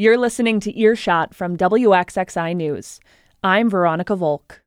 You're listening to Earshot from WXXI News. I'm Veronica Volk.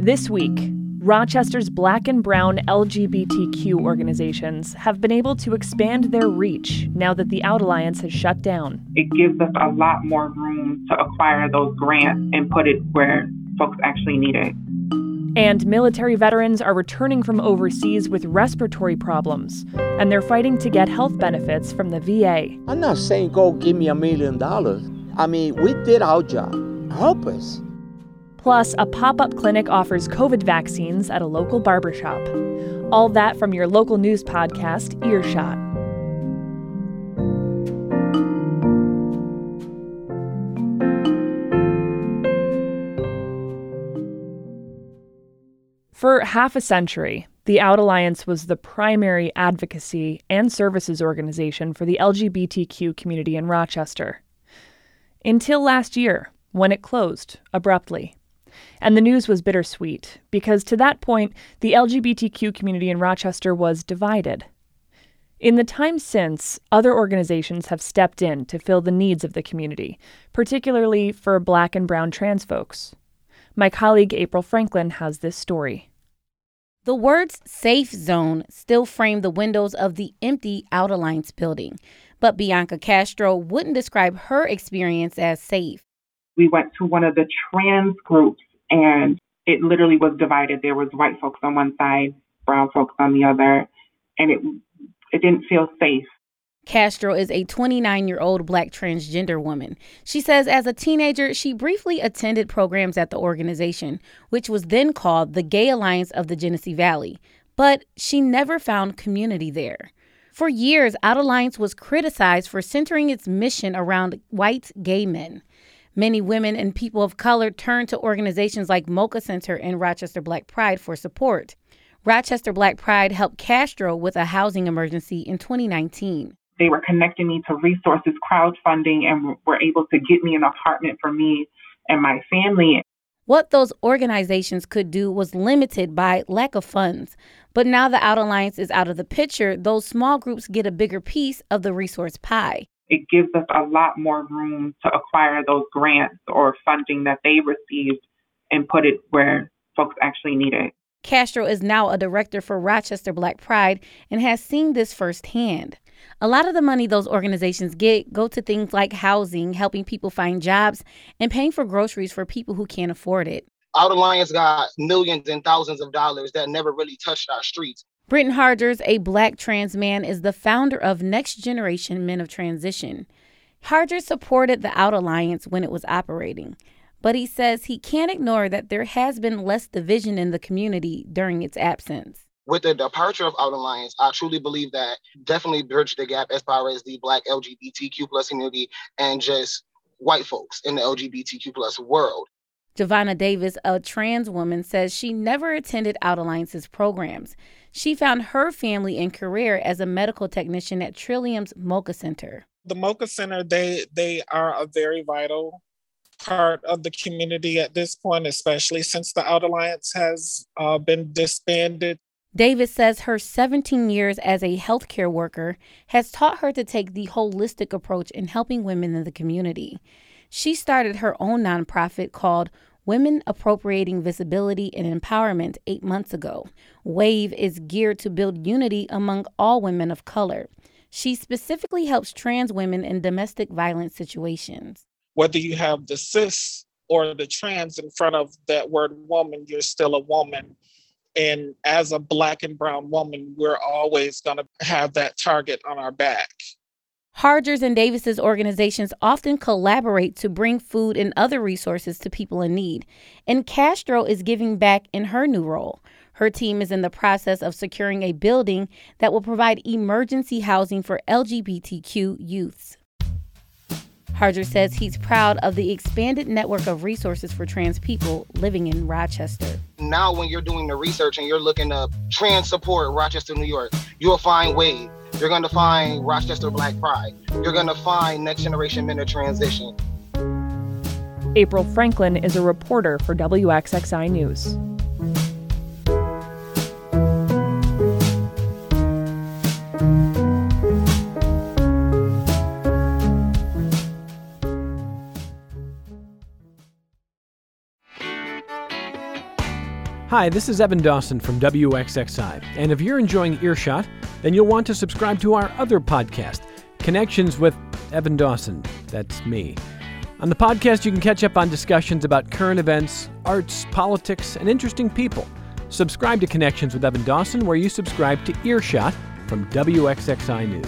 This week, Rochester's black and brown LGBTQ organizations have been able to expand their reach now that the Out Alliance has shut down. It gives us a lot more room to acquire those grants and put it where folks actually need it. And military veterans are returning from overseas with respiratory problems, and they're fighting to get health benefits from the VA. I'm not saying go give me a million dollars. I mean, we did our job. Help us. Plus, a pop up clinic offers COVID vaccines at a local barbershop. All that from your local news podcast, Earshot. For half a century, the Out Alliance was the primary advocacy and services organization for the LGBTQ community in Rochester. Until last year, when it closed abruptly. And the news was bittersweet, because to that point, the LGBTQ community in Rochester was divided. In the time since, other organizations have stepped in to fill the needs of the community, particularly for black and brown trans folks. My colleague April Franklin has this story. The words safe zone still frame the windows of the empty Out Alliance building, but Bianca Castro wouldn't describe her experience as safe. We went to one of the trans groups and it literally was divided. There was white folks on one side, brown folks on the other, and it it didn't feel safe. Castro is a 29 year old black transgender woman. She says as a teenager, she briefly attended programs at the organization, which was then called the Gay Alliance of the Genesee Valley, but she never found community there. For years, Out Alliance was criticized for centering its mission around white gay men. Many women and people of color turned to organizations like Mocha Center and Rochester Black Pride for support. Rochester Black Pride helped Castro with a housing emergency in 2019. They were connecting me to resources, crowdfunding, and were able to get me an apartment for me and my family. What those organizations could do was limited by lack of funds. But now the Out Alliance is out of the picture, those small groups get a bigger piece of the resource pie it gives us a lot more room to acquire those grants or funding that they received and put it where folks actually need it. Castro is now a director for Rochester Black Pride and has seen this firsthand. A lot of the money those organizations get go to things like housing, helping people find jobs, and paying for groceries for people who can't afford it. Out Alliance got millions and thousands of dollars that never really touched our streets. Britton Hargers, a black trans man, is the founder of Next Generation Men of Transition. Hargers supported the Out Alliance when it was operating, but he says he can't ignore that there has been less division in the community during its absence. With the departure of Out Alliance, I truly believe that definitely bridged the gap as far as the black LGBTQ plus community and just white folks in the LGBTQ plus world. Giovanna Davis, a trans woman, says she never attended Out Alliance's programs. She found her family and career as a medical technician at Trillium's MOCHA Center. The MOCHA Center, they they are a very vital part of the community at this point, especially since the Out Alliance has uh, been disbanded. Davis says her 17 years as a healthcare worker has taught her to take the holistic approach in helping women in the community. She started her own nonprofit called Women Appropriating Visibility and Empowerment eight months ago. WAVE is geared to build unity among all women of color. She specifically helps trans women in domestic violence situations. Whether you have the cis or the trans in front of that word woman, you're still a woman. And as a black and brown woman, we're always going to have that target on our back. Hargers and Davis's organizations often collaborate to bring food and other resources to people in need. And Castro is giving back in her new role. Her team is in the process of securing a building that will provide emergency housing for LGBTQ youths. Harger says he's proud of the expanded network of resources for trans people living in Rochester. Now, when you're doing the research and you're looking up trans support Rochester, New York, you'll find WAVE you're going to find Rochester Black Pride. You're going to find Next Generation Men of Transition. April Franklin is a reporter for WXXI News. Hi, this is Evan Dawson from WXXI, and if you're enjoying Earshot, then you'll want to subscribe to our other podcast, Connections with Evan Dawson. That's me. On the podcast, you can catch up on discussions about current events, arts, politics, and interesting people. Subscribe to Connections with Evan Dawson, where you subscribe to Earshot from WXXI News.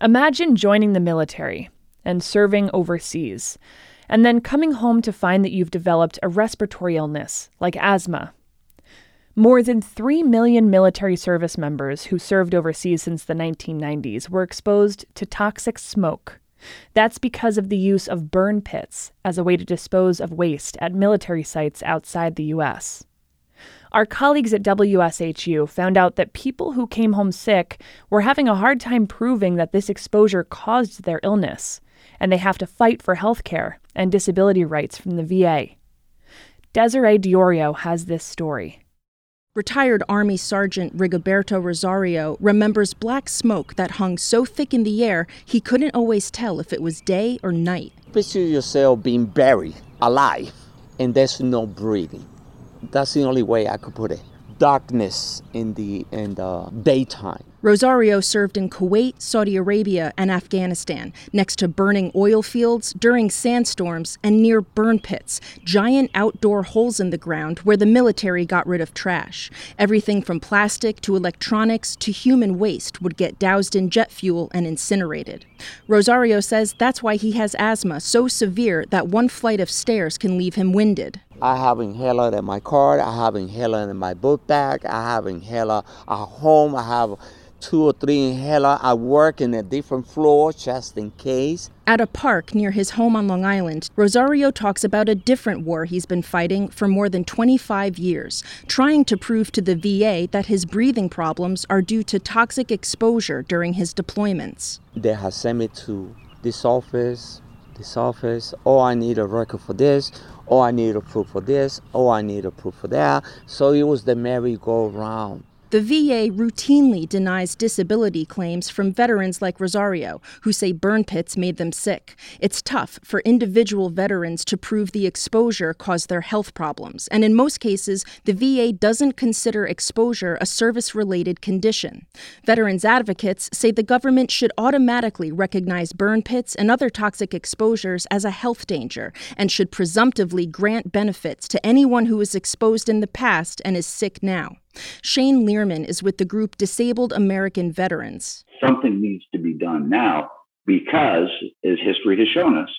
Imagine joining the military and serving overseas, and then coming home to find that you've developed a respiratory illness like asthma. More than 3 million military service members who served overseas since the 1990s were exposed to toxic smoke. That's because of the use of burn pits as a way to dispose of waste at military sites outside the U.S. Our colleagues at WSHU found out that people who came home sick were having a hard time proving that this exposure caused their illness, and they have to fight for health care and disability rights from the VA. Desiree D'Iorio has this story. Retired Army Sergeant Rigoberto Rosario remembers black smoke that hung so thick in the air he couldn't always tell if it was day or night. Picture yourself being buried alive, and there's no breathing. That's the only way I could put it. Darkness in the in the daytime. Rosario served in Kuwait, Saudi Arabia, and Afghanistan, next to burning oil fields, during sandstorms, and near burn pits, giant outdoor holes in the ground where the military got rid of trash. Everything from plastic to electronics to human waste would get doused in jet fuel and incinerated. Rosario says that's why he has asthma so severe that one flight of stairs can leave him winded. I have inhaler in my car. I have inhaler in my book bag. I have inhaler at home. I have two or three inhaler. I work in a different floor just in case. At a park near his home on Long Island, Rosario talks about a different war he's been fighting for more than 25 years, trying to prove to the VA that his breathing problems are due to toxic exposure during his deployments. They have sent me to this office, this office. Oh, I need a record for this. Oh, I need a proof for this. Oh, I need a proof for that. So it was the merry-go-round. The VA routinely denies disability claims from veterans like Rosario, who say burn pits made them sick. It's tough for individual veterans to prove the exposure caused their health problems, and in most cases, the VA doesn't consider exposure a service related condition. Veterans advocates say the government should automatically recognize burn pits and other toxic exposures as a health danger and should presumptively grant benefits to anyone who was exposed in the past and is sick now. Shane Liermann is with the group Disabled American Veterans. Something needs to be done now because, as history has shown us,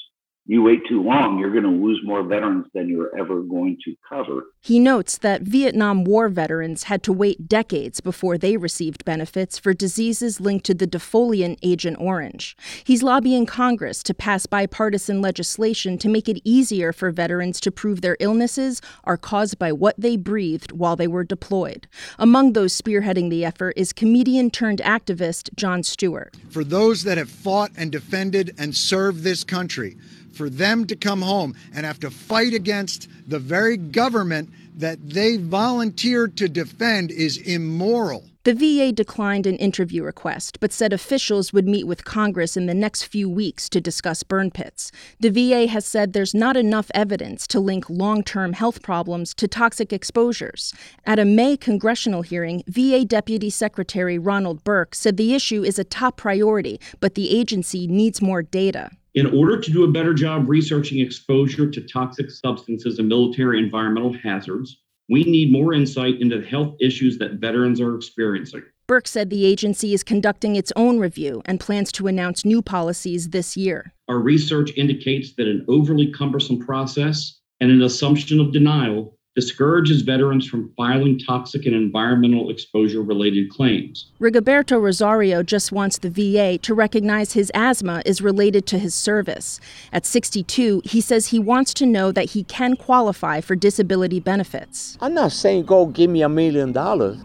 you wait too long, you're going to lose more veterans than you're ever going to cover. He notes that Vietnam War veterans had to wait decades before they received benefits for diseases linked to the defoliant Agent Orange. He's lobbying Congress to pass bipartisan legislation to make it easier for veterans to prove their illnesses are caused by what they breathed while they were deployed. Among those spearheading the effort is comedian turned activist Jon Stewart. For those that have fought and defended and served this country, for them to come home and have to fight against the very government that they volunteered to defend is immoral. The VA declined an interview request, but said officials would meet with Congress in the next few weeks to discuss burn pits. The VA has said there's not enough evidence to link long term health problems to toxic exposures. At a May congressional hearing, VA Deputy Secretary Ronald Burke said the issue is a top priority, but the agency needs more data. In order to do a better job researching exposure to toxic substances and military environmental hazards, we need more insight into the health issues that veterans are experiencing. Burke said the agency is conducting its own review and plans to announce new policies this year. Our research indicates that an overly cumbersome process and an assumption of denial discourages veterans from filing toxic and environmental exposure related claims. Rigoberto Rosario just wants the VA to recognize his asthma is related to his service. At 62, he says he wants to know that he can qualify for disability benefits. I'm not saying go give me a million dollars.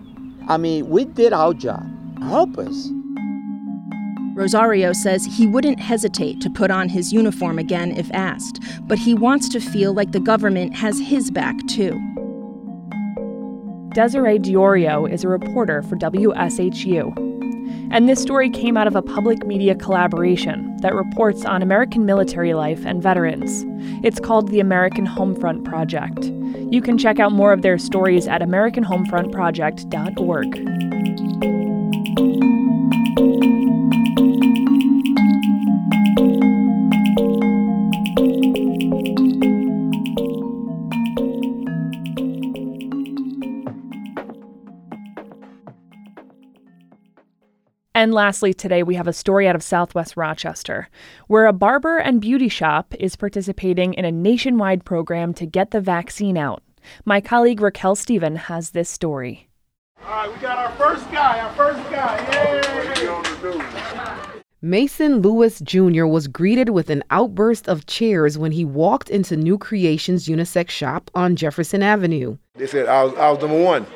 I mean, we did our job. Help us. Rosario says he wouldn't hesitate to put on his uniform again if asked, but he wants to feel like the government has his back too. Desiree D'Iorio is a reporter for WSHU. And this story came out of a public media collaboration that reports on American military life and veterans. It's called the American Homefront Project. You can check out more of their stories at AmericanHomefrontProject.org. And lastly, today we have a story out of Southwest Rochester, where a barber and beauty shop is participating in a nationwide program to get the vaccine out. My colleague Raquel Stephen has this story. All right, we got our first guy, our first guy. Yay! Mason Lewis Jr. was greeted with an outburst of cheers when he walked into New Creations unisex shop on Jefferson Avenue. They said I was, I was number one.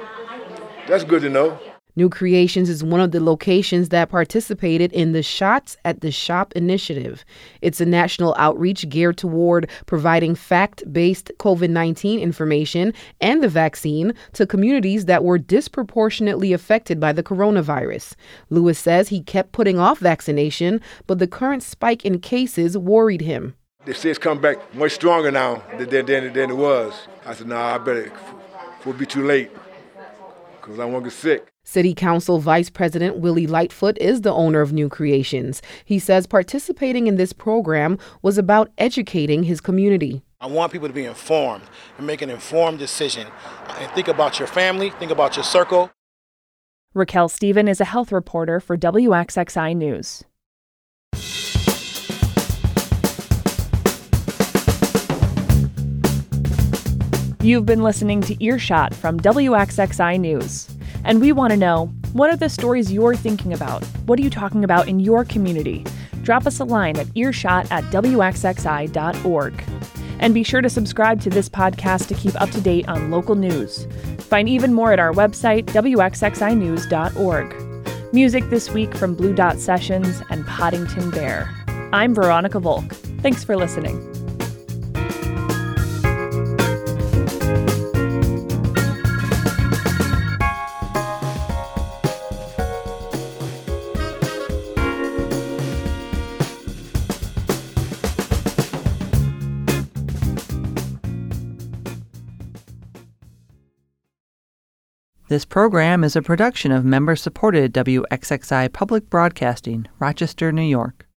That's good to know. New Creations is one of the locations that participated in the Shots at the Shop initiative. It's a national outreach geared toward providing fact based COVID 19 information and the vaccine to communities that were disproportionately affected by the coronavirus. Lewis says he kept putting off vaccination, but the current spike in cases worried him. They say it's come back much stronger now than, than, than it was. I said, nah, I better, it will be too late because I won't get sick. City Council Vice President Willie Lightfoot is the owner of New Creations. He says participating in this program was about educating his community. I want people to be informed and make an informed decision. And think about your family, think about your circle. Raquel Stephen is a health reporter for WXXI News. You've been listening to Earshot from WXXI News. And we want to know what are the stories you're thinking about? What are you talking about in your community? Drop us a line at earshot at wxxi.org. And be sure to subscribe to this podcast to keep up to date on local news. Find even more at our website, wxxinews.org. Music this week from Blue Dot Sessions and Poddington Bear. I'm Veronica Volk. Thanks for listening. This program is a production of member supported WXXI Public Broadcasting, Rochester, New York.